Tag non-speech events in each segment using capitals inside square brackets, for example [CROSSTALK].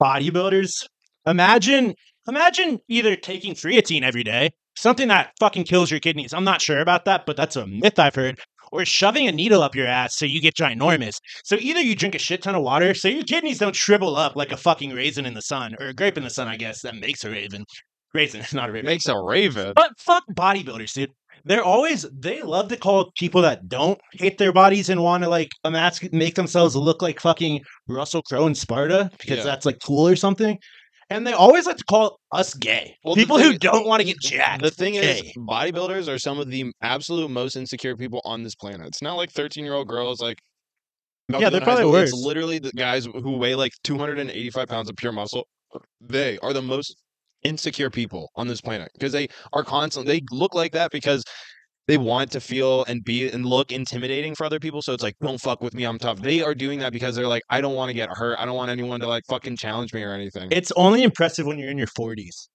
bodybuilders. Imagine, imagine either taking creatine every day, something that fucking kills your kidneys. I'm not sure about that, but that's a myth I've heard. Or shoving a needle up your ass so you get ginormous. So either you drink a shit ton of water so your kidneys don't shrivel up like a fucking raisin in the sun, or a grape in the sun, I guess, that makes a raven. Raisin, is not a raven. Makes a raven. But fuck bodybuilders, dude. They're always they love to call people that don't hate their bodies and want to like emasc- make themselves look like fucking Russell Crowe in Sparta because Yeah. that's like cool or something. And they always like to call us gay. Well, people who is- don't want to get jacked. The thing is, bodybuilders are some of the absolute most insecure people on this planet. It's not like 13 year old girls like. Yeah, they're probably school. It's literally the guys who weigh like 285 pounds of pure muscle. They are the most insecure people on this planet because they are constantly, they look like that because they want to feel and be and look intimidating for other people. So it's like, don't fuck with me, I'm tough. They are doing that because they're like, I don't want to get hurt. I don't want anyone to like fucking challenge me or anything. It's only impressive when you're in your 40s.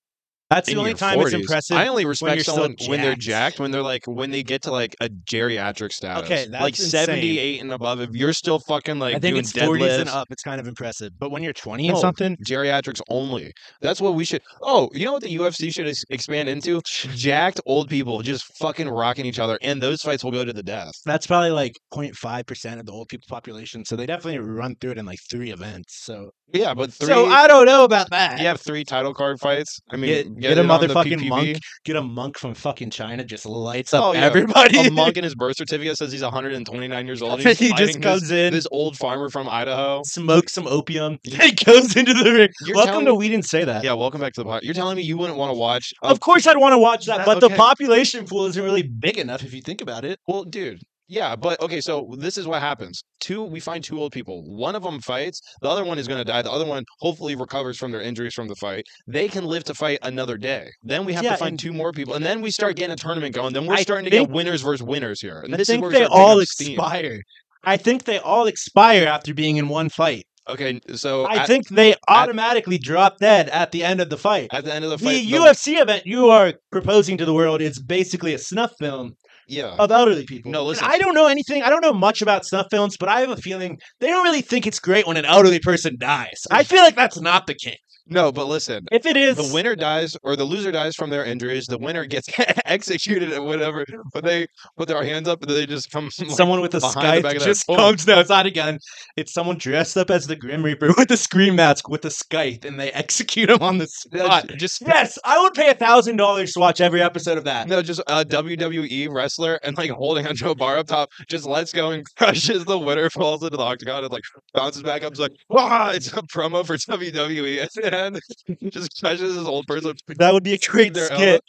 That's the only time it's impressive. I only respect still someone when they're jacked. when they're like when they get to like a geriatric status. Okay, like insane. 78 and above. If you're still fucking like I think doing it's 40s and up. It's kind of impressive. But when you're 20 and No. something, geriatrics only. That's what we should. Oh, you know what the UFC should ex- expand into? [LAUGHS] Jacked old people just fucking rocking each other, and those fights will go to the death. that's probably like 0.5% of the old people population. So they definitely run through it in like three events. So, Yeah, but three. so I don't know about that. you have three title card fights. I mean, Get- get, get a it on the motherfucking monk. Get a monk from fucking China, just lights up Oh, yeah. everybody. A [LAUGHS] monk in his birth certificate says he's 129 years old. he just comes this, in, this old farmer from Idaho. smokes some opium, [LAUGHS] he goes into the ring. You're Welcome to me- We Didn't Say That. Yeah, welcome back to the pod. You're telling me you wouldn't want to watch? a Of course, I'd want to watch that, That- but the population pool isn't really big enough if you think about it. Well, dude, yeah, but okay, so this is what happens. Two, we find two old people. One of them fights, the other one is going to die. The other one hopefully recovers from their injuries from the fight. They can live to fight another day. Then we have Yeah, to find two more people, and then we start getting a tournament going. Then we're I starting to get winners versus winners here. And I this is think where they all expire. I think they all expire after being in one fight. Okay, so I at, think they automatically drop dead at the end of the fight. at the end of the The the- UFC event you are proposing to the world is basically a snuff film yeah, of elderly people. No, And listen. I don't know anything. I don't know much about snuff films, but I have a feeling they don't really think it's great when an elderly person dies. I feel like that's not the case. No, but listen, If it is, the winner dies or the loser dies from their injuries. The winner gets [LAUGHS] executed or whatever. But they put their hands up and they just come. like, someone with a scythe back of that just comes. No, it's not again. It's someone dressed up as the Grim Reaper with a scream mask with a scythe, and they [LAUGHS] execute him on the spot. just Yes, I would pay a thousand dollars to watch every episode of that. No, just a WWE wrestler and like holding onto a bar up top, just lets go and [LAUGHS] crushes the winner, falls into the octagon, and like bounces back up. It's like, wow, it's a promo for WWE end. [LAUGHS] just crushes this old person. [LAUGHS] That would be a [LAUGHS] great skit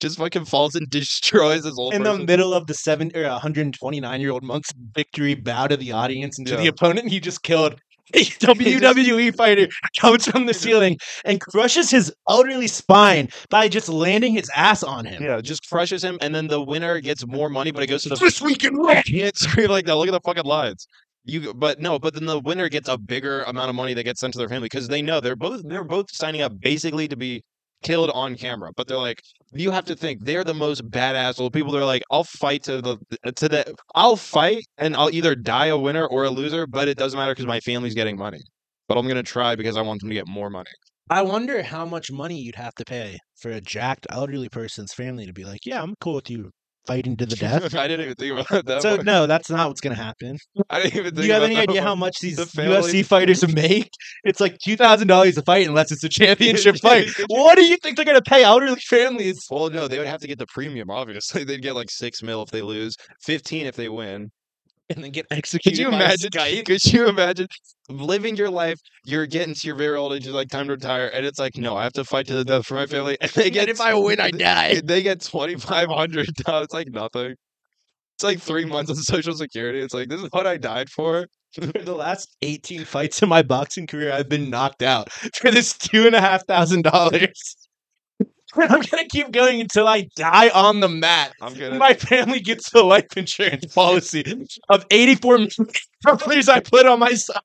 Just fucking falls and destroys his old in the middle of the seven er, or 129 year old monk's victory bow to the audience and to the opponent he just killed. A WWE fighter comes from the ceiling and crushes his elderly spine by just landing his ass on him. yeah, just crushes him, and then the winner gets more money, but it goes to the This week in Raw. can't scream like that. Look at the fucking lines. You, but no, but then the winner gets a bigger amount of money that gets sent to their family because they know they're both they're both signing up basically to be killed on camera. But they're like, you have to think they're the most badass old people. They're like, I'll fight to the to the I'll fight and I'll either die a winner or a loser, but it doesn't matter because my family's getting money. But I'm gonna try because I want them to get more money. I wonder how much money you'd have to pay for a jacked elderly person's family to be like, yeah, I'm cool with you fighting to the [LAUGHS] death. I didn't even think about that. so one. no, that's not what's gonna happen. I didn't even think. Do you have any idea one. how much these The UFC fighters [LAUGHS] make? It's like two thousand dollars a fight unless it's a championship [LAUGHS] fight. What do you think they're gonna pay elderly families? Well, no, they would have to get the premium. Obviously, they'd get like six mil if they lose, fifteen if they win. And then get [LAUGHS] Could executed. you by imagine? Skype? Could you imagine living your life? You're getting to your very old age, you're like time to retire, and it's like, no, I have to fight to the death for my family. And they get if I win, I die. They get twenty five hundred. It's like nothing. It's like three months of social security. It's like this is what I died for. [LAUGHS] For the last 18 fights in my boxing career, I've been knocked out for this two and a half thousand dollars. I'm gonna keep going until I die on the mat. I'm gonna. My family gets a life insurance [LAUGHS] policy of 84 million dollars I put on myself.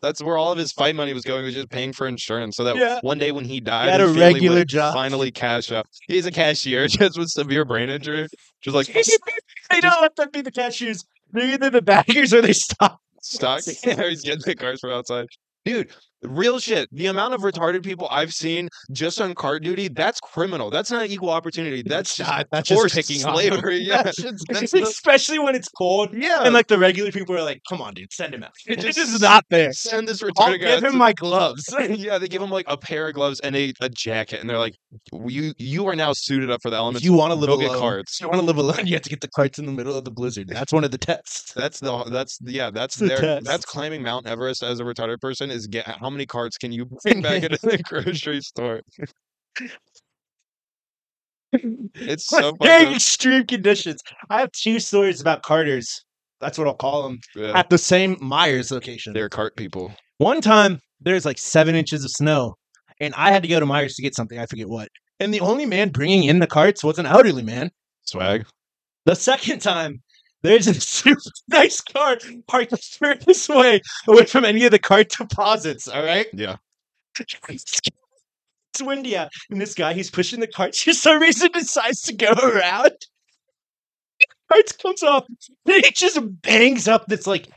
That's where all of his fight money was going. Was just paying for insurance, so that Yeah. one day when he died, had a regular job. Finally, cash up. He's a cashier, [LAUGHS] just with severe brain injury. Just like [LAUGHS] they don't let them be the cashiers. They're either the baggers or they stop. Stuck. He's getting the cars from outside. Dude, real shit. The amount of retarded people I've seen just on cart duty, that's criminal. That's not equal opportunity. That's just not- that's forced [LAUGHS] [LAUGHS] just picking slavery. Yeah. That's just- That's the- especially when it's cold. yeah. And like the regular people are like, "Come on, dude, send him out." It [LAUGHS] just just not there. send this I'll guy. give him my gloves. yeah, they give him like a pair of gloves and a, a jacket, and they're like, "You you are now suited up for the If elements. you want to live Go alone, get carts." if you want to live alone, you have to get the carts in the middle of the blizzard. That's one of the tests. That's the that's yeah that's the their test. that's climbing Mount Everest as a retarded person is get how many carts can you bring back into the [LAUGHS] grocery store? It's so Very extreme conditions. I have two stories about carters. That's what I'll call them Yeah. at the same Meijers location. They're cart people. One time, there's like seven inches of snow, and I had to go to Meijers to get something. I forget what. And the only man bringing in the carts was an elderly man. Swag. The second time, there's a super [LAUGHS] nice car parked this way away from any of the cart deposits. All right. Yeah. [LAUGHS] It's windy out, and this guy he's pushing the cart [LAUGHS] for some reason decides to go around. Cart comes off, and he just bangs up this like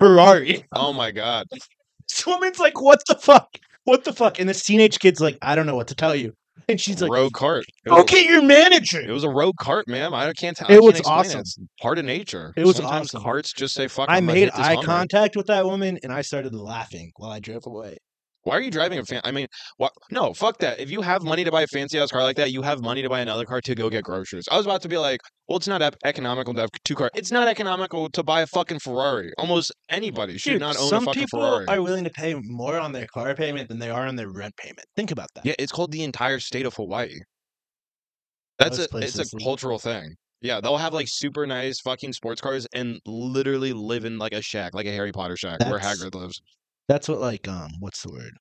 Ferrari. Oh my god. This woman's like, "What the fuck? What the fuck?" And this teenage kid's like, "I don't know what to tell you." [LAUGHS] And she's like, road cart. It "Go was, get your manager." it was a road cart, ma'am. I can't tell. It was awesome. It's part of nature. It was Sometimes awesome. carts just say fuck. I made eye Hummer. contact with that woman, and I started laughing while I drove away. Why are you driving a fan? I mean, what? No, fuck that. If you have money to buy a fancy ass car like that, you have money to buy another car to go get groceries. I was about to be like, well, it's not ep- economical to have two cars. It's not economical to buy a fucking Ferrari. Almost anybody should Dude, not own some a fucking ferrari some people Ferrari. are willing to pay more on their car payment than they are on their rent payment. Think about that. Yeah, it's called the entire state of Hawaii. That's Most a it's places a cultural thing. Yeah, they'll have like super nice fucking sports cars and literally live in like a shack, like a Harry Potter shack where That's- Hagrid lives. That's what like um, what's the word?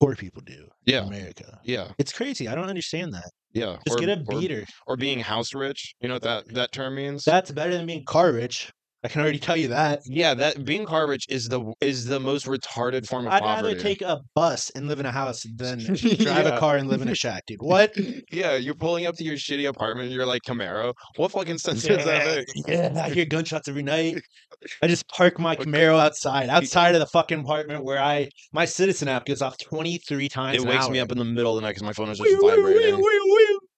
Poor people do. Yeah. in America. Yeah, It's crazy. I don't understand that. yeah. Just or, get a or- beater. or being house rich. You know what that that term means? That's better than being car rich. I can already tell you that. Yeah, that being car rich is the is the most retarded form of I'd poverty. rather take a bus and live in a house than [LAUGHS] drive Yeah. a car and live in a shack, dude. What? [LAUGHS] Yeah, you're pulling up to your shitty apartment. and You're like Camaro. What fucking sense does that [LAUGHS] make? yeah, I hear gunshots every night. I just park my Camaro outside, [LAUGHS] outside of the fucking apartment where I my citizen app goes off twenty three times. It wakes me up in the middle of the night because my phone is just vibrating.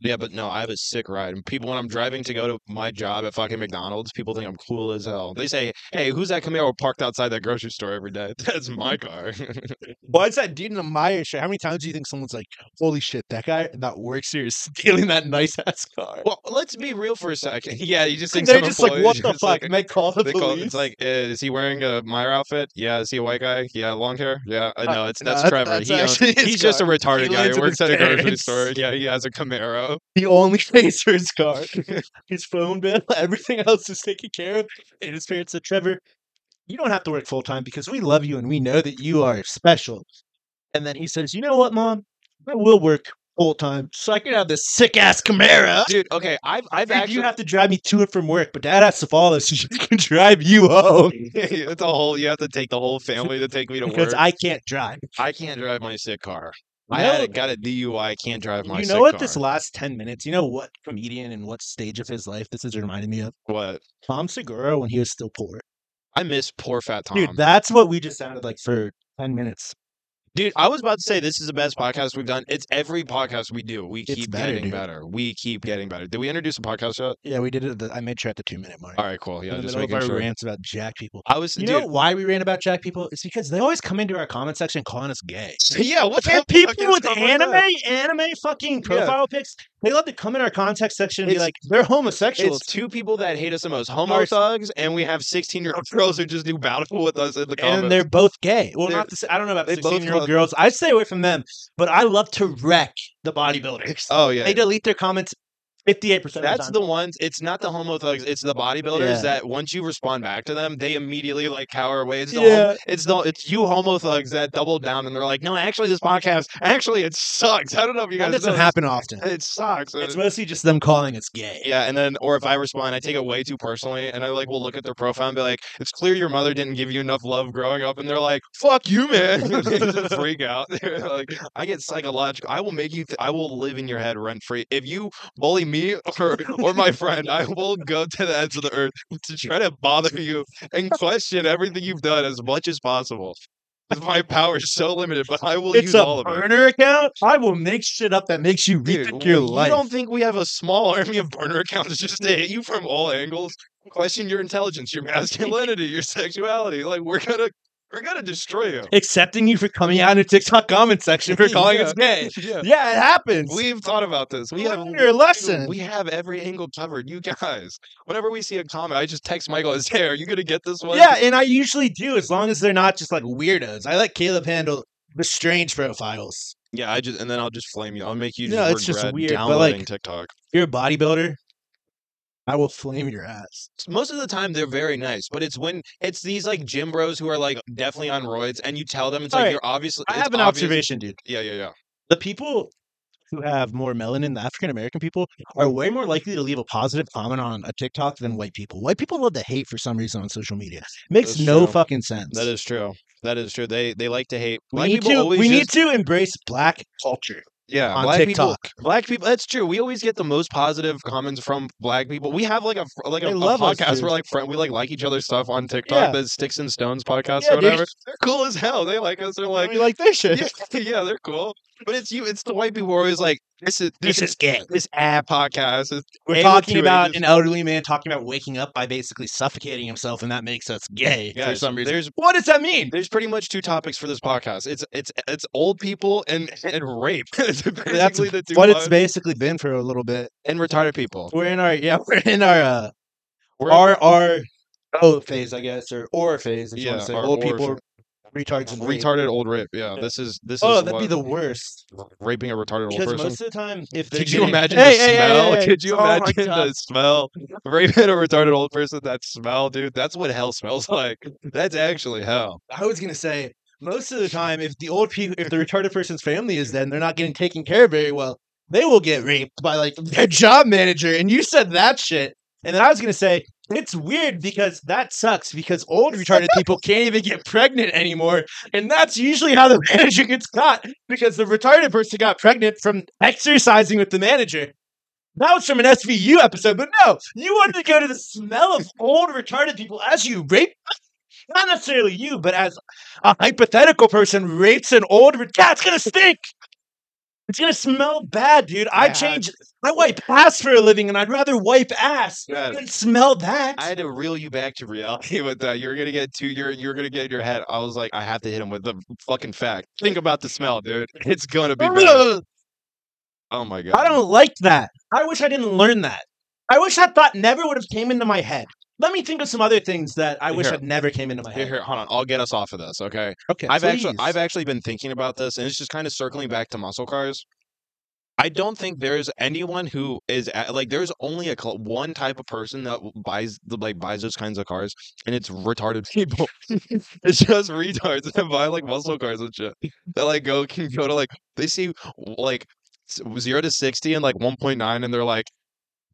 Yeah, but no, I have a sick ride. And people, when I'm driving to go to my job at fucking McDonald's, people think I'm cool as hell. They say, "Hey, who's that Camaro parked outside that grocery store every day?" [LAUGHS] That's my car. [LAUGHS] Why is that dude in a Meijer shirt? How many times do you think someone's like, "Holy shit, that guy that works here is [LAUGHS] stealing that nice ass car"? well, let's be real for a second. Yeah, you just think They're just like, "What the fuck?" like- they call the They police. call, it's like, uh, is he wearing a Meijer outfit? Yeah. Is he a white guy? Yeah. Long hair? Yeah. Uh, Uh, no, it's that's that- Trevor. that's he owns- his he's just a retarded He guy in works at a grocery store. Yeah, he has a Camaro. [LAUGHS] He only pays for his car, [LAUGHS] his phone bill, [LAUGHS] everything else is taken care of. And his parents said, Trevor, you don't have to work full time because we love you and we know that you are special. And then he says, You know what, mom? I will work full time so I can have this sick ass Camaro. Dude, okay, I've I've Dude, actually you have to drive me to and from work, but dad has to follow so she can drive you home it's a whole you have to take the whole family to take me to because work. I can't drive. I can't drive my sick car. I had a, got a DUI. Can't drive my you know what? car. This last 10 minutes, you know what comedian and what stage of his life this is reminding me of? what? Tom Segura when he was still poor. I miss poor fat Tom. Dude, that's what we just sounded like for 10 minutes. Dude, I was about to say this is the best podcast we've done. It's every podcast we do. We It's keep better, getting dude. better. We keep getting better. Did we introduce a podcast yet? Yeah, we did it. At the, I made sure at the two minute mark. All right, cool. Yeah, in the just middle of making our sure. rants about jack people. I was, You dude. know why we ran about jack people? It's because they always come into our comment section calling us gay. [LAUGHS] yeah, what the And fuck people is with up anime, that? anime fucking profile pics, they love to come in our contact section and be It's- like, they're homosexuals. It's two people that hate us the most: homo Ours- thugs, and we have sixteen-year-old girls who just do battle with us in the comments. and they're both gay. Well, They're- not to say, I don't know about they both 16 year old love- girls. I stay away from them, but I love to wreck the bodybuilders. oh yeah, They delete their comments 58% of the That's time. the ones. It's not the homo thugs. It's the bodybuilders Yeah. that once you respond back to them, they immediately like cower away. It's the Yeah. hom- it's the it's you homo thugs that double down and they're like, no, actually, this podcast actually it sucks. [LAUGHS] I don't know if you That guys doesn't know happen often. It sucks. It's mostly just them calling us gay. yeah, and then or if I respond, I take it way too personally, and I like will look at their profile and be like, "It's clear your mother didn't give you enough love growing up," and they're like, "Fuck you, man!" [LAUGHS] freak out. [LAUGHS] Like, I get psychological. I will make you. Th- I will live in your head rent free if you bully me or or my friend, I will go to the ends of the earth to try to bother you and question everything you've done as much as possible. My power is so limited, but I will It's use all of it. It's a burner account. I will make shit up that makes you Dude, rethink your you life. don't think we have a small army of burner accounts just to hit you from all angles, question your intelligence, your masculinity, your sexuality? Like we're gonna we're gonna destroy you. Accepting you for coming out in a TikTok comment section for [LAUGHS] calling us gay. [LAUGHS] Yeah. Yeah, it happens. We've thought about this. We have Learn your lesson. We have every angle covered. You guys. Whenever we see a comment, I just text Michael. Is hey, are you gonna get this one? Yeah, and I usually do as long as they're not just like weirdos. I let Caleb handle the strange profiles. Yeah, I just and then I'll just flame you. I'll make you just No, it's just weird, but, like- TikTok. You're a bodybuilder, I will flame your ass. Most of the time they're very nice, but it's when it's these like gym bros who are like definitely on roids, and you tell them it's like Alright, you're obviously. I it's have an obvious- observation, dude. Yeah, yeah, yeah. The people who have more melanin, the African American people, are way more likely to leave a positive comment on a TikTok than white people. White people love to hate for some reason on social media. makes That's no true. fucking sense. That is true. That is true. They they like to hate. we Black need people to always we need to embrace black culture yeah on black TikTok. people. Black people. That's true. We always get the most positive comments from black people. We have like a like a, a us, podcast dude. where like friend we like like each other's stuff on TikTok. Yeah. The Sticks and Stones podcast Yeah, or dude. They're cool as hell. They like us. They're like we like this [LAUGHS] shit. yeah, [LAUGHS] yeah, they're cool. But it's you. It's the white people who are always like this is this, is gay. this ad podcast. Is, We're talking about an elderly man talking about waking up by basically suffocating himself, and that makes us gay for some reason. there's What does that mean? there's pretty much two topics for this podcast. It's it's it's old people and and rape. [LAUGHS] That's the what it's basically been for a little bit. and retarded people. We're in our yeah, [LAUGHS] we're in our uh, We're our our O phase, I guess, or or phase. If you want Yeah, to say old people, retards, and rape. retarded old rape. Yeah, this is this oh, is Oh, that'd be what- the worst. raping a retarded old Because person. most of the time, if they're Could you getting- imagine Hey, the hey, hey, smell? hey, hey. Could you Oh my imagine God. the smell? Raping a retarded old person, that smell, dude. That's what hell smells [LAUGHS] like. That's actually hell. I was gonna say most of the time, if the old people, if the retarded person's family is then they're not getting taken care of very well, they will get raped by like their job manager. And you said that shit, and then I was gonna say it's weird because that sucks because old retarded people [LAUGHS] can't even get pregnant anymore, and that's usually how the [LAUGHS] manager gets caught because the retarded person got pregnant from exercising with the manager. That was from an SVU episode, but no, you wanted to go to the smell of old retarded people as you rape not necessarily you, but as a hypothetical person rapes an old, re- it's gonna stink. It's gonna smell bad, dude. I Bad. change. I wipe ass for a living, and I'd rather wipe ass than smell that. I had to reel you back to reality [LAUGHS] with that. You're gonna get too. You're you're gonna get in your head. I was like, I have to hit him with the fucking fact. Think about the smell, dude. [LAUGHS] It's gonna be bad. Oh my god. I don't like that. I wish I didn't learn that. I wish that thought never would have came into my head. Let me think of some other things that I wish Here. had never came into my Here, head. here, hold on. I'll get us off of this, okay? Okay, I've actually please. I've actually been thinking about this, and it's just kind of circling back to muscle cars. I don't think there's anyone who is a- like there's only a cl- one type of person that buys the like buys those kinds of cars, and it's retarded [LAUGHS] people. it's just retards that buy like muscle cars and shit. That like go can go to like they see like s- zero to sixty and like one point nine, and they're like.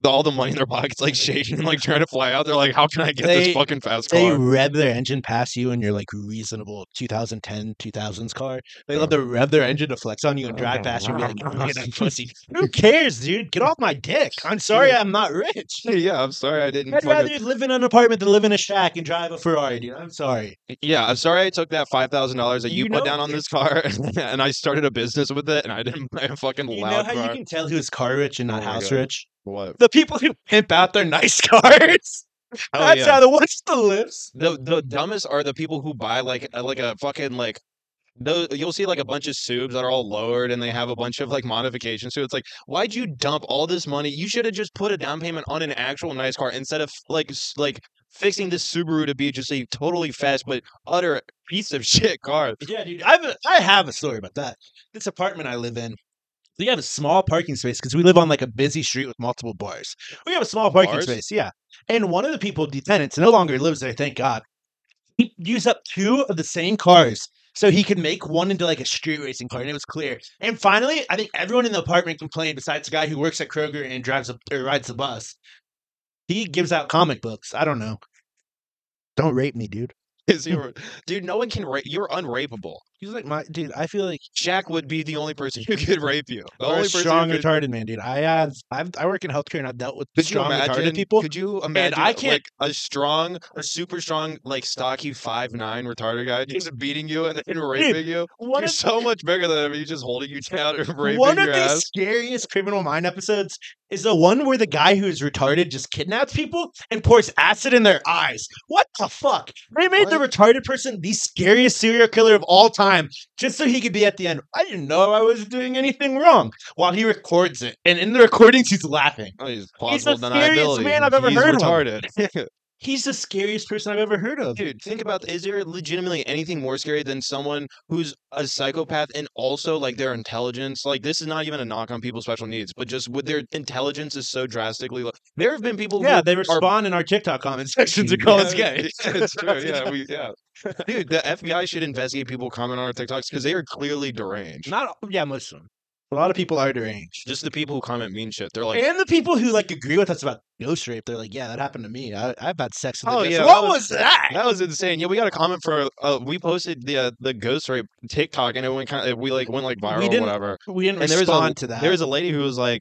All the money in their pockets, like shaking, like trying to fly out. They're like, "How can I get They- this fucking fast car?" they rev their engine past you in your like reasonable 2010 2000s car. They Yeah. love to rev their engine to flex on you and drive past you and be like, "Look at pussy." Who cares, dude? Get off my dick. [LAUGHS] I'm sorry, I'm not rich. [LAUGHS] yeah, I'm sorry, I didn't. I'd rather live in an apartment than live in a shack and drive a Ferrari, dude. I'm sorry. Yeah, I'm sorry I took that five thousand dollars that you, You put down on this car, [LAUGHS] and I started a business with it, and I didn't buy a fucking You know loud how car. you can tell who's car rich and not Oh house God. rich? What? The people who pimp out their nice [LAUGHS] cars. Oh, That's yeah. how the what's the lives. the the dumbest are the people who buy like a, like a fucking like. Those, you'll see like a bunch of subs that are all lowered and they have a bunch of like modifications. So it's like, why'd you dump all this money? You should have just put a down payment on an actual nice car instead of like like fixing this Subaru to be just a totally fast but utter piece of [LAUGHS] shit car. Yeah, dude. I have a, I have a story about that. This apartment I live in, we have a small parking space because we live on like a busy street with multiple bars. We have a small parking Bars? space, yeah. And one of the people, the tenants, no longer lives there, thank God. He used up two of the same cars so he could make one into like a street racing car, and it was clear. And finally, I think everyone in the apartment complained, besides the guy who works at Kroger and drives a, or rides the bus. He gives out comic books. I don't know. Don't rape me, dude. [LAUGHS] [LAUGHS] Dude? No one can rape. You're unrapeable. He's like my dude. I feel like Shaq would be the only person who could rape you. The or only a person strong who could, retarded man, dude. I have I've I work in healthcare and I've dealt with Could you strong imagine retarded people. Could you imagine I can't- like a strong, a super strong, like stocky five nine retarded guy just beating you and then [LAUGHS] raping you? One You're of so much bigger than him. He's just holding you down and [LAUGHS] raping you. one of your the ass. scariest criminal mind episodes is the one where the guy who's retarded just kidnaps people and pours acid in their eyes. What the fuck? They made the retarded person the scariest serial killer of all time just so he could be at the end. I didn't know I was doing anything wrong while he records it. And in the recordings, he's laughing. Oh, he's He's plausible the scariest deniability. man I've ever He's heard of. retarded. [LAUGHS] He's the scariest person I've ever heard of. Dude, think about is there legitimately anything more scary than someone who's a psychopath and also like their intelligence? Like this is not even a knock on people's special needs, but just with their intelligence is so drastically low. There have been people Yeah, who they are respond in our TikTok comment [LAUGHS] sections and call us Yeah, gay. [LAUGHS] It's true. [LAUGHS] Yeah, we, yeah. Dude, the FBI should investigate people comment on our TikToks because they are clearly deranged. Not yeah, most of them. A lot of people are deranged. Just the people who comment mean shit. They're like, and the people who like agree with us about ghost rape, they're like, "Yeah, that happened to me. I, I've had sex with." a Oh, ghost." yeah, what was, was- that? that was insane. Yeah, we got a comment for uh, we posted the uh, the ghost rape TikTok and it went kind of we like went like viral or didn't whatever. We didn't And there was a- respond to that. There was a lady who was like,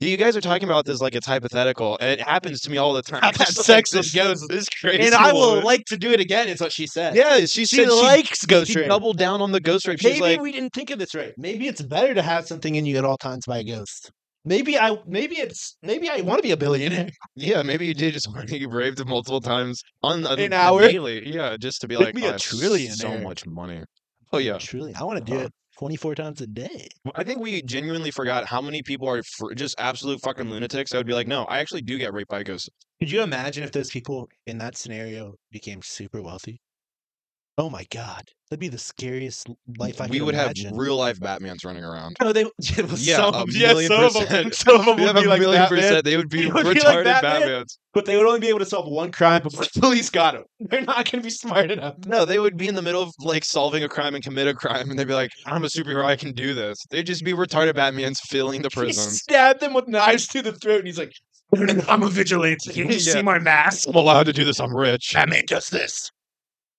"You guys are talking about this like it's hypothetical, and it happens to me all the time." [LAUGHS] Sex with this- ghosts. This crazy, and I will like to do it again. Is what she said. Yeah, she, she likes ghost she rape. doubled down on the ghost rape. She's Maybe like, we didn't think of this right. Maybe it's better to have something in you at all times by a ghost. Maybe I. Maybe it's. Maybe I want to be a billionaire. [LAUGHS] "Yeah, maybe you did just want to get raped multiple times on a, An hour? daily. Yeah, just to be like, me a "Oh, it's so much money." Oh yeah, Truly, I want to do Uh-huh. it twenty four times a day. I think we genuinely forgot how many people are fr- just absolute fucking lunatics. I would be like, "No, I actually do get raped by ghosts." Could you imagine if those people in that scenario became super wealthy? Oh my god, that'd be the scariest life I we would imagine. have real life Batmans running around. No, they [LAUGHS] yeah, Yeah, some, a yeah, million some of them, percent. some of [LAUGHS] them would be like Batman, percent. They would [LAUGHS] be would be like retarded Batman. Batmans. but they would only be able to solve one crime before the police got them. They're not going to be smart enough. No, they would be in the middle of like solving a crime and commit a crime, and they'd be like, "I'm a superhero. I can do this." They'd just be retarded Batmans filling the He prisons. stabbed them with knives to the throat, and he's like, "I'm a vigilante. Can you Yeah. see my mask? I'm allowed to do this. I'm rich. Batman does this."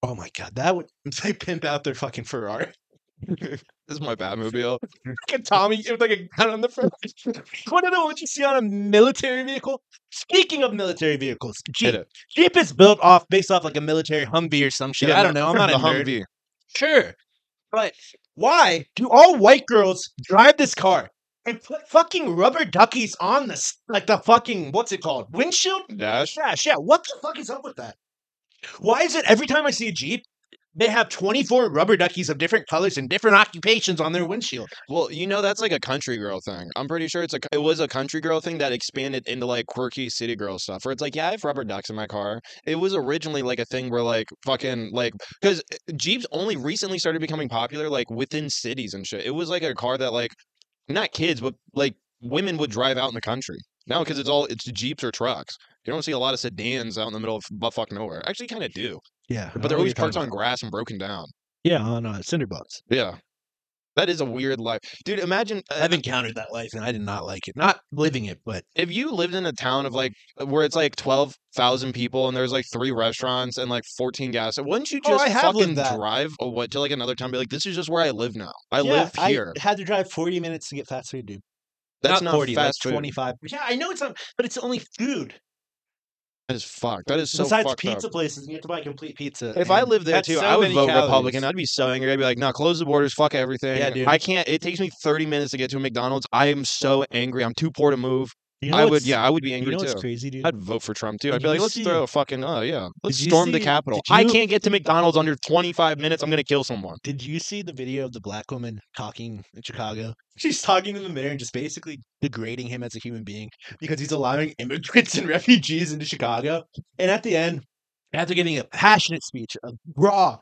Oh my god, that would [LAUGHS] they pimp out their fucking Ferrari. [LAUGHS] This is my Batmobile. A Tommy with like a gun on the front. One of the ones you see on a military vehicle. Speaking of military vehicles, Jeep. Jeep is built off based off like a military Humvee or some shit. I don't know. I'm [LAUGHS] not a nerd. Humvee. Sure. But why do all white girls drive this car and put fucking rubber duckies on this like the fucking what's it called? Windshield? Dash. Dash, yeah. What the fuck is up with that? Why is it every time I see a Jeep, they have 24 rubber duckies of different colors and different occupations on their windshield? Well, you know that's like a country girl thing. I'm pretty sure it's a it was a country girl thing that expanded into like quirky city girl stuff. Where it's like, yeah, I have rubber ducks in my car. It was originally like a thing where like fucking like because eh, Jeeps only recently started becoming popular like within cities and shit. It was like a car that like not kids but like women would drive out in the country. Now because it's all it's Jeeps or trucks. You don't see a lot of sedans out in the middle of buttfuck nowhere. Actually, kind of do, Yeah. but they're always parked on grass and broken down. Yeah, on uh, cinder blocks. Yeah. That is a weird life. Dude, imagine uh, I've encountered that life and I did not like it. Not living it, but if you lived in a town of like where it's like twelve thousand people and there's like three restaurants and like fourteen gas, wouldn't you Oh, just lived fucking drive or what to like another town? and Be like, this is just where I live now. I Yeah, live here. I had to drive 40 minutes to get fast food, dude. That's not, 40, fast like food. 25. Yeah, I know it's not, but it's only food. That is fucked. That is so Besides pizza up. places, you have to buy complete pizza. If I lived there too, so I would vote calories. Republican. I'd be so angry. I'd be like, no, close the borders, fuck everything. Yeah, dude. I can't. It takes me thirty minutes to get to a McDonald's. I am so angry. I'm too poor to move. You know I would. Yeah, I would be You angry know what's too. crazy, dude? I'd vote for Trump too. I'd be like, let's see- throw a fucking oh yeah, let's you storm the Capitol. did I can't get to McDonald's under 25 minutes. I'm gonna kill someone. Did you see the video of the black woman talking in Chicago? [LAUGHS] She's talking to the mayor and just basically degrading him as a human being because he's allowing immigrants and [LAUGHS] refugees into Chicago. And at the end, after giving a passionate speech, a raw,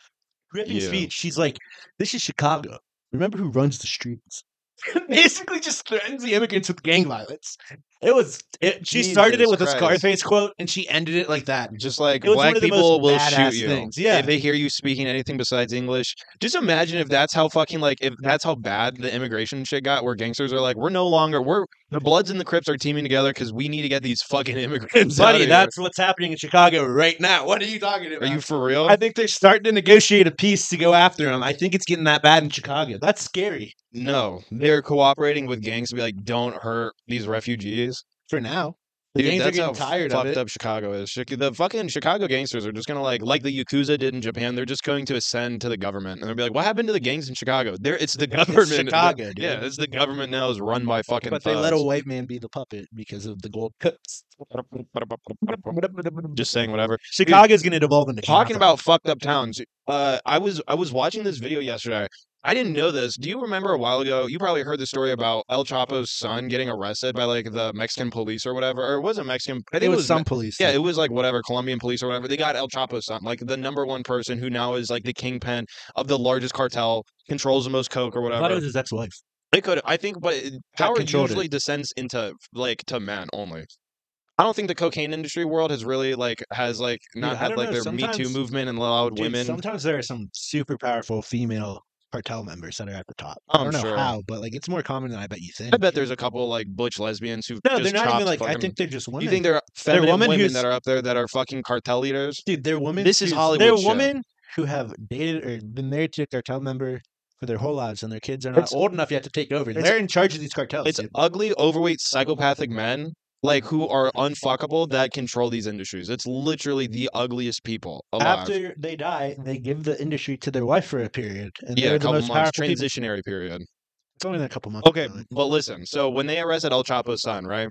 gripping Yeah. speech, she's like, This is Chicago. Remember who runs the streets. [LAUGHS] basically just threatens the immigrants with gang violence. It was. It, she started it Jesus with a Scarface quote, and she ended it like that. Just like black of the most people will shoot you things, yeah. if they hear you speaking anything besides English. Just imagine if that's how fucking like if that's how bad the immigration shit got, where gangsters are like, we're no longer we're the Bloods and the Crips are teaming together because we need to get these fucking [LAUGHS] immigrants. Buddy, of here." that's what's happening in Chicago right now. What are you talking about? are you for real? I think they're starting to negotiate a peace to go after them. I think it's getting that bad in Chicago. That's scary no, they're cooperating with gangs to be like, don't hurt these refugees. for now. The gangs are getting tired of fucked it. up Chicago is. The fucking Chicago gangsters are just gonna like, like the Yakuza did in Japan. They're just going to ascend to the government, and they'll be like, "What happened to the gangs in Chicago? There, it's the [LAUGHS] government. Chicago, [LAUGHS] dude. Yeah, it's the government now is run by fucking. But they let a white man be the puppet because of the gold cups. [LAUGHS] Just saying whatever. Chicago's going to devolve into Talking about fucked up towns. Uh, I was I was watching this video yesterday. I didn't know mm-hmm. this. Do you remember a while ago? You probably heard the story about El Chapo's son getting arrested by like the Mexican police or whatever, or it wasn't Mexican. I think it it was was some Me- police. Yeah, it was like whatever Colombian police or whatever. They got El Chapo's son, like the number one person who now is like the kingpin of the largest cartel, controls the most coke or whatever. it was his ex-wife. It could, I think, but it- power controlled it. usually descends into like to men only. I don't think the cocaine industry world has really like has like not I had like know, their Me Too movement and allowed Dude, women. Sometimes there are some super powerful female cartel members that are at the top. Oh, I I'm don't know sure. how, but like it's more common than I bet you think. I bet there's a couple like butch lesbians who no, just they're not chopped even like. I fucking- think they're just women. you think they're feminine women women, who's- that are up there that are fucking cartel leaders? dude, they're women. This is who's- Hollywood They're shit. women who have dated or been married to a cartel member for their whole lives, and their kids are not It's- old enough yet to take over. They're in charge of these cartels. It's dude. ugly, overweight, psychopathic men like who are unfuckable that control these industries. It's literally the ugliest people alive. After they die, they give the industry to their wife for a period, and yeah, a the couple most months powerful people. transitionary period. It's only a couple months. Okay, but listen. So when they arrested El Chapo's son, right?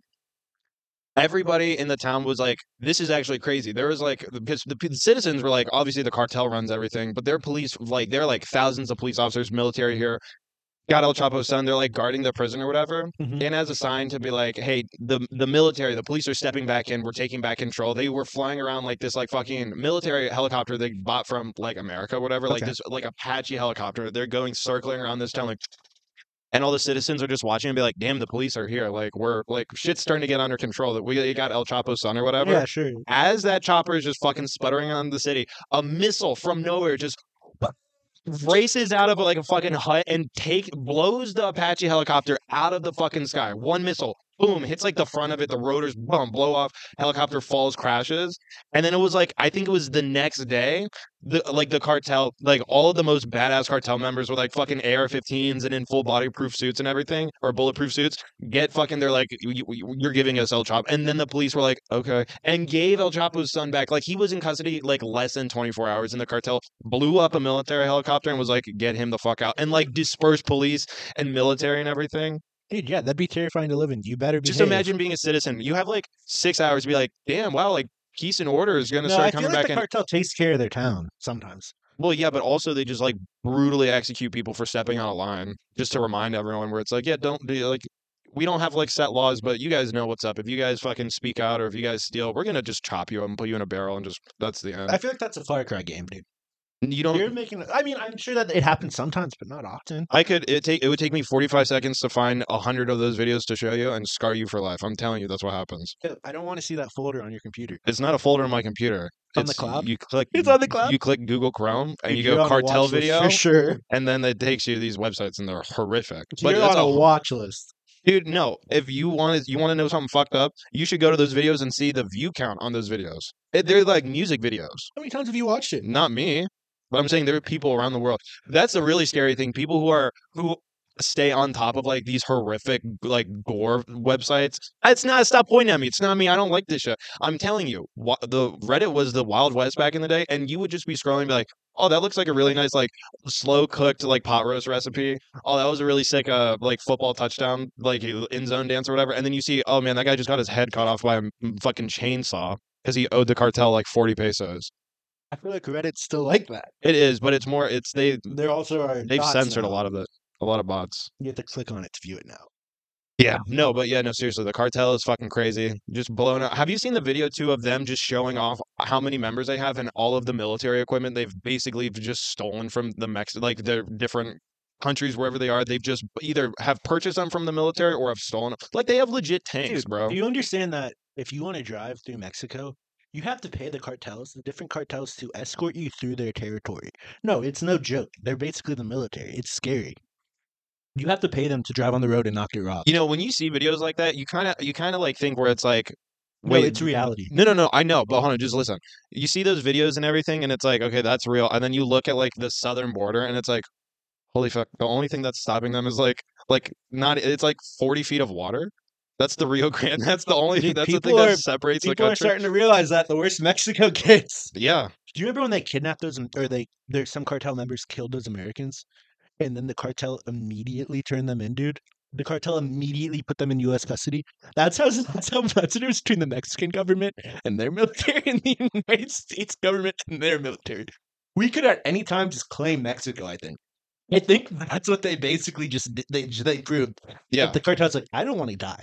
Everybody in the town was like, "This is actually crazy." There was like, because the, p- citizens were like, obviously the cartel runs everything, but their police, like, they're like thousands of police officers, military here. Got El Chapo's son. They're like guarding the prison or whatever, Mhm. and as a sign to be like, "Hey, the the military, the police are stepping back in. We're taking back control." They were flying around like this, like fucking military helicopter they bought from like America, whatever, like this, like Apache helicopter. They're going circling around this town, like [TSK] and all the citizens are just watching and be like, "Damn, the police are here! Like, we're like shit's starting to get under control. That we got El Chapo's son or whatever." Yeah, sure. As that chopper is just fucking sputtering on the city, a missile from nowhere just races out of like a fucking hut and take blows the Apache helicopter out of the fucking sky. One missile, boom, hits like the front of it. The rotors, boom, blow off. Helicopter falls, crashes, and then it was like I think it was the next day. The like the cartel, like all of the most badass cartel members were like fucking AR-15s and in full body proof suits and everything, or bulletproof suits, get fucking. They're like, "You- you- you're giving us El Chapo, and then the police were like, okay, and gave El Chapo's son back. Like he was in custody like less than 24 hours, and the cartel blew up a military helicopter and was like, get him the fuck out, and like dispersed police and military and everything. Dude, yeah, that'd be terrifying to live in. You better be. Just imagine being a citizen. You have like six hours to be like, damn, wow, like peace and order is gonna No, start I feel coming like back the in. cartel takes care of their town sometimes. Well, yeah, but also they just like brutally execute people for stepping on a line, just to remind everyone where it's like, yeah, don't be like, we don't have like set laws, but you guys know what's up. If you guys fucking speak out or if you guys steal, we're gonna just chop you up and put you in a barrel and just that's the end. I feel like that's a Far Cry game, dude. You don't. You're making. I mean, I'm sure that it happens sometimes, but not often. I could it take it would take me 45 seconds to find a hundred of those videos to show you and scar you for life. I'm telling you, that's what happens. I don't want to see that folder on your computer. It's not a folder on my computer. On the It's- cloud? You click. It's on the cloud? You click Google Chrome and you you're go cartel video, for sure. and then it takes you to these websites and they're horrific. You're that's on a a watch list. Dude, no. If you want to, you want to know something fucked up, you should go to those videos and see the view count on those videos. It, they're like music videos. How many times have you watched it? Not me, but I'm saying there are people around the world. That's the really scary thing. People who are who stay on top of like these horrific like gore websites. It's not. Stop pointing at me. It's not me. I don't like this shit. I'm telling you, wha- the Reddit was the Wild West back in the day, and you would just be scrolling, be like, "Oh, that looks like a really nice like slow cooked like pot roast recipe. Oh, that was a really sick uh like football touchdown like in zone dance or whatever." And then you see, "Oh man, that guy just got his head cut off by a fucking chainsaw because he owed the cartel like 40 pesos." I feel like Reddit's still like that. It is, but it's more. It's they There also are. they've bots censored a lot of the A lot of bots. You have to click on it to view it now. Yeah. No, but yeah, no, seriously, the cartel is fucking crazy. Just blown up. Have you seen the video too of them just showing off how many members they have and all of the military equipment they've basically just stolen from the Mex like their different countries wherever they are. They've just either have purchased them from the military or have stolen them. Like they have legit tanks, Dude, bro. Do you understand that if you want to drive through Mexico, you have to pay the cartels, the different cartels, to escort you through their territory? No, it's no joke. They're basically the military. It's scary. You have to pay them to drive on the road and knock your off. You know, when you see videos like that, you kind of you kind of like think where it's like, no, wait, it's reality. No, no, no. I know, but hold on, just listen. You see those videos and everything, and it's like, okay, that's real. And then you look at like the southern border, and it's like, holy fuck! The only thing that's stopping them is like, like not. It's like forty feet of water. That's the Rio Grande. [LAUGHS] That's the only. Dude, that's the thing people that separates the People are country. starting to realize that the worse Mexico [LAUGHS] gets. yeah, Do you remember when they kidnapped those, or they, there's some cartel members killed those Americans, and then the cartel immediately turned them in, dude? The cartel immediately put them in U.S. custody. That's how [LAUGHS] that's how that's the difference between the Mexican government and their military, and the United States government and their military. We could at any time just claim Mexico. I think. I think that's what they basically just did. They they proved. yeah. But the cartel's like, I don't want to die.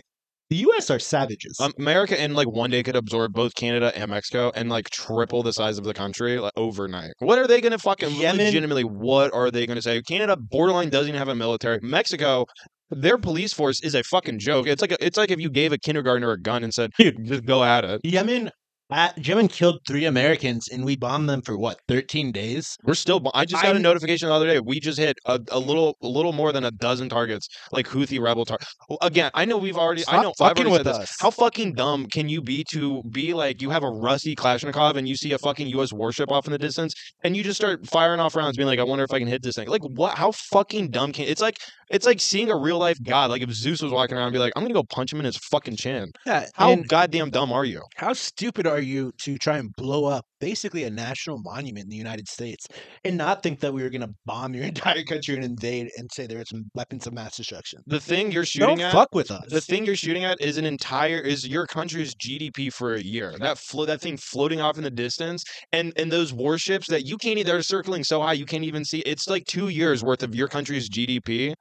The U.S. are savages. Um, America in like one day could absorb both Canada and Mexico and like triple the size of the country like, overnight. What are they going to fucking Yemen- legitimately? What are they going to say? Canada borderline doesn't even have a military. Mexico, their police force is a fucking joke. It's like a, it's like if you gave a kindergartner a gun and said, Dude. just go at it." Yemen, at, Yemen killed three Americans, and we bombed them for what, 13 days? We're still. I just got a I'm- notification the other day. We just hit a, a little, a little more than a dozen targets, like Houthi rebel targets. Again, I know we've already. I Stop know. I've fucking already with said this. us. How fucking dumb can you be to be like you have a rusty Kalashnikov and you see a fucking U.S. warship off in the distance and you just start firing off rounds, being like, I wonder if I can hit this thing. Like what? How fucking dumb can? It's like it's like seeing a real life god. Like if Zeus was walking around, and be like, I'm gonna go punch him in his fucking chin. Yeah. How and goddamn dumb are you? how stupid are you to try and blow up basically a national monument in the United States and not think that we were going to bomb your [LAUGHS] entire country and invade and say there were some weapons of mass destruction? The thing you're shooting Don't at. fuck with us. The thing you're shooting at is an entire is your country's GDP for a year. That flo- that thing floating off in the distance, and and those warships that you can't. even They're circling so high you can't even see. It's like two years worth of your country's GDP,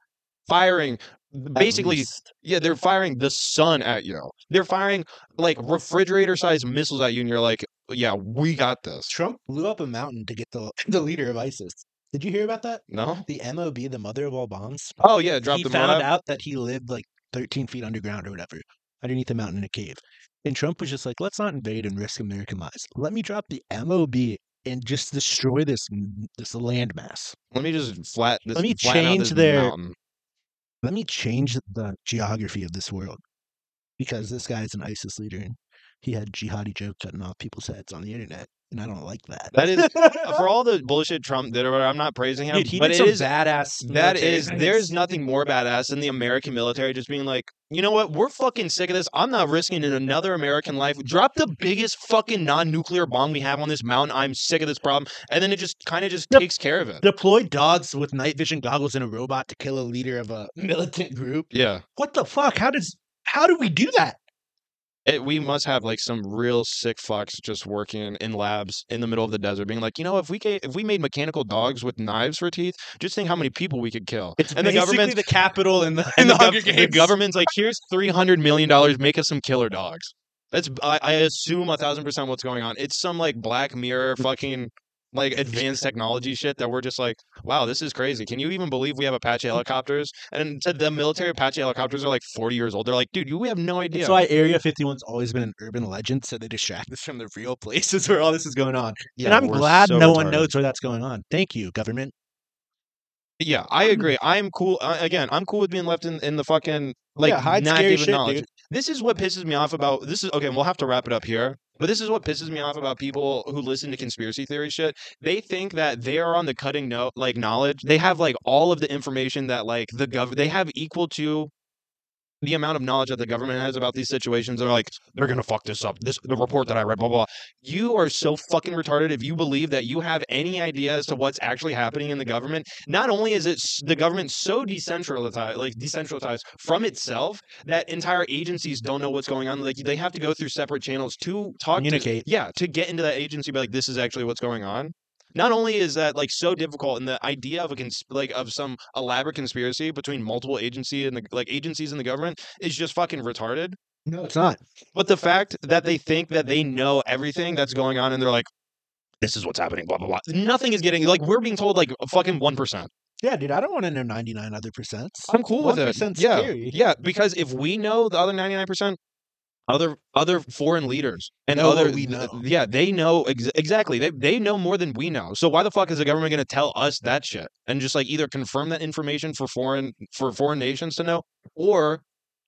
firing. Basically, yeah, they're firing the sun at you. They're firing like refrigerator-sized missiles at you, and you're like, "Yeah, we got this." Trump blew up a mountain to get the [LAUGHS] the leader of ISIS. Did you hear about that? No. The MOB, the mother of all bombs. Oh yeah, drop he the found out that he lived like 13 feet underground or whatever, underneath a mountain in a cave. And Trump was just like, let's not invade and risk American lives. Let me drop the MOB and just destroy this this landmass. Let me just flat. This, Let me out change this their- mountain. Let me change the geography of this world. Because this guy is an ISIS leader and he had jihadi Johns cutting off people's heads on the internet. And I don't like that. That is uh, for [LAUGHS] all the bullshit Trump did. Or whatever, I'm not praising him, Dude, he but did it some is badass. That is, there's nothing more badass than the American military just being like, you know what, we're fucking sick of this. I'm not risking another American life. Drop the biggest fucking non-nuclear bomb we have on this mountain. I'm sick of this problem, and then it just kind of just Yep. takes care of it. Deploy dogs with night vision goggles and a robot to kill a leader of a militant group. Yeah, What the fuck? How does how do we do that? It, we must have like some real sick fucks just working in labs in the middle of the desert, being like, you know, if we ca- if we made mechanical dogs with knives for teeth, just think how many people we could kill. It's and the government the capital in the, [LAUGHS] in and the, the, gov- Hunger the government's like, here's three hundred million dollars, make us some killer dogs. That's I, I assume a thousand percent what's going on. It's some like Black Mirror [LAUGHS] fucking like advanced technology shit that we're just like, wow, this is crazy. Can you even believe we have Apache helicopters? And said the military Apache helicopters are like forty years old. They're like, dude, you we have no idea. That's why Area 51's always been an urban legend, so they distract us from the real places [LAUGHS] where all this is going on. Yeah, and I'm glad so no one knows where that's going on. Thank you, government. Yeah, I agree. I'm cool. Uh, again, I'm cool with being left in, in the fucking like Yeah, hide not given shit, knowledge. dude. This is what pisses me off about this is okay. We'll have to wrap it up here. But this is what pisses me off about people who listen to conspiracy theory shit. They think that they are on the cutting note, like knowledge. They have like all of the information that like the gov. They have equal to the amount of knowledge that the government has about these situations. They're like, they're gonna fuck this up. This the report that I read, blah blah. blah. You are so fucking retarded if you believe that you have any idea as to what's actually happening in the government. Not only is it s- the government so decentralized, like decentralized from itself, that entire agencies don't know what's going on. Like they have to go through separate channels to talk, to- Communicate. yeah, to get into that agency. Be like, this is actually what's going on. Not only is that like so difficult, and the idea of a cons- like of some elaborate conspiracy between multiple agency and the like agencies in the government is just fucking retarded. No, it's not. But the fact that they think that they know everything that's going on, and they're like, "This is what's happening," blah blah blah. Nothing is getting like we're being told like fucking one percent. Yeah, dude, I don't want to know 99 other percents. I'm cool with it. 1% Yeah, scary. yeah, because if we know the other 99 percent, other other foreign leaders and Know other we know. yeah, they know ex- exactly. They they know more than we know. So why the fuck is the government going to tell us that shit and just like either confirm that information for foreign for foreign nations to know, or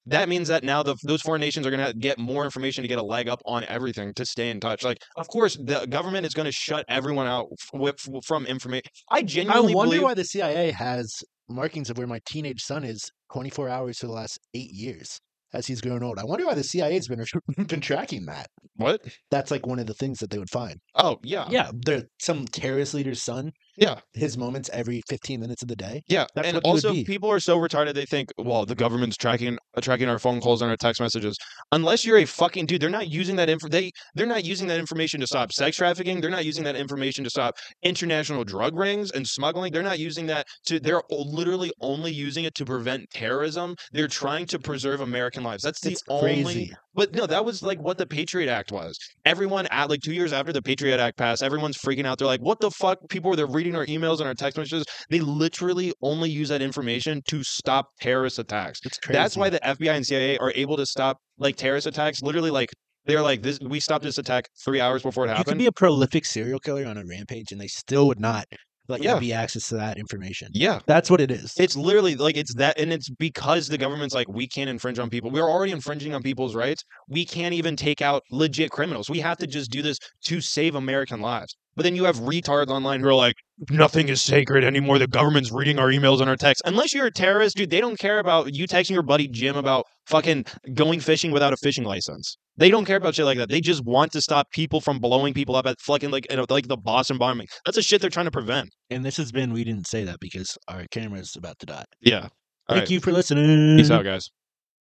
that means that now the, those foreign nations are going to get more information to get a leg up on everything to stay in touch. Like, of course, the government is going to shut everyone out f- with, from information. I I genuinely wonder believe why the CIA has markings of where my teenage son is 24 hours for the last eight years as he's grown old. I wonder why the CIA's been [LAUGHS] been tracking that. what? That's like one of the things that they would find. Oh yeah, Yeah, there some terrorist leader's son. Yeah. his moments every 15 minutes of the day. Yeah, That's and what it would also people are so retarded they think, well, the government's tracking uh, tracking our phone calls and our text messages. Unless you're a fucking dude, they're not using that info. They they're not using that information to stop sex trafficking. They're not using that information to stop international drug rings and smuggling. They're not using that to. They're literally only using it to prevent terrorism. They're trying to preserve American lives. That's the It's only. crazy. But no, that was like what the Patriot Act was. Everyone at like two years after the Patriot Act passed, everyone's freaking out. They're like, "What the fuck?" People they're reading our emails and our text messages. They literally only use that information to stop terrorist attacks. It's crazy. That's why the FBI and CIA are able to stop like terrorist attacks. Literally, like they're like, "This we stopped this attack three hours before it happened. you could be a prolific serial killer on a rampage, and they still would not let Yeah. be access to that information. yeah, That's what it is. It's literally like it's that, and it's because the government's like, we can't infringe on people. We're already infringing on people's rights. We can't even take out legit criminals. We have to just do this to save American lives. But then you have retards online who are like, nothing is sacred anymore. The government's reading our emails and our texts. Unless you're a terrorist, dude, they don't care about you texting your buddy Jim about fucking going fishing without a fishing license. They don't care about shit like that. They just want to stop people from blowing people up at fucking like you know, like the Boston bombing. That's the shit they're trying to prevent. and this has been we didn't say that because our camera is about to die. Yeah. All Thank right. you for listening. Peace out, guys.